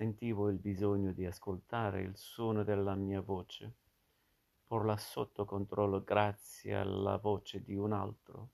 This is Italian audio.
Sentivo il bisogno di ascoltare il suono della mia voce, porla sotto controllo grazie alla voce di un altro.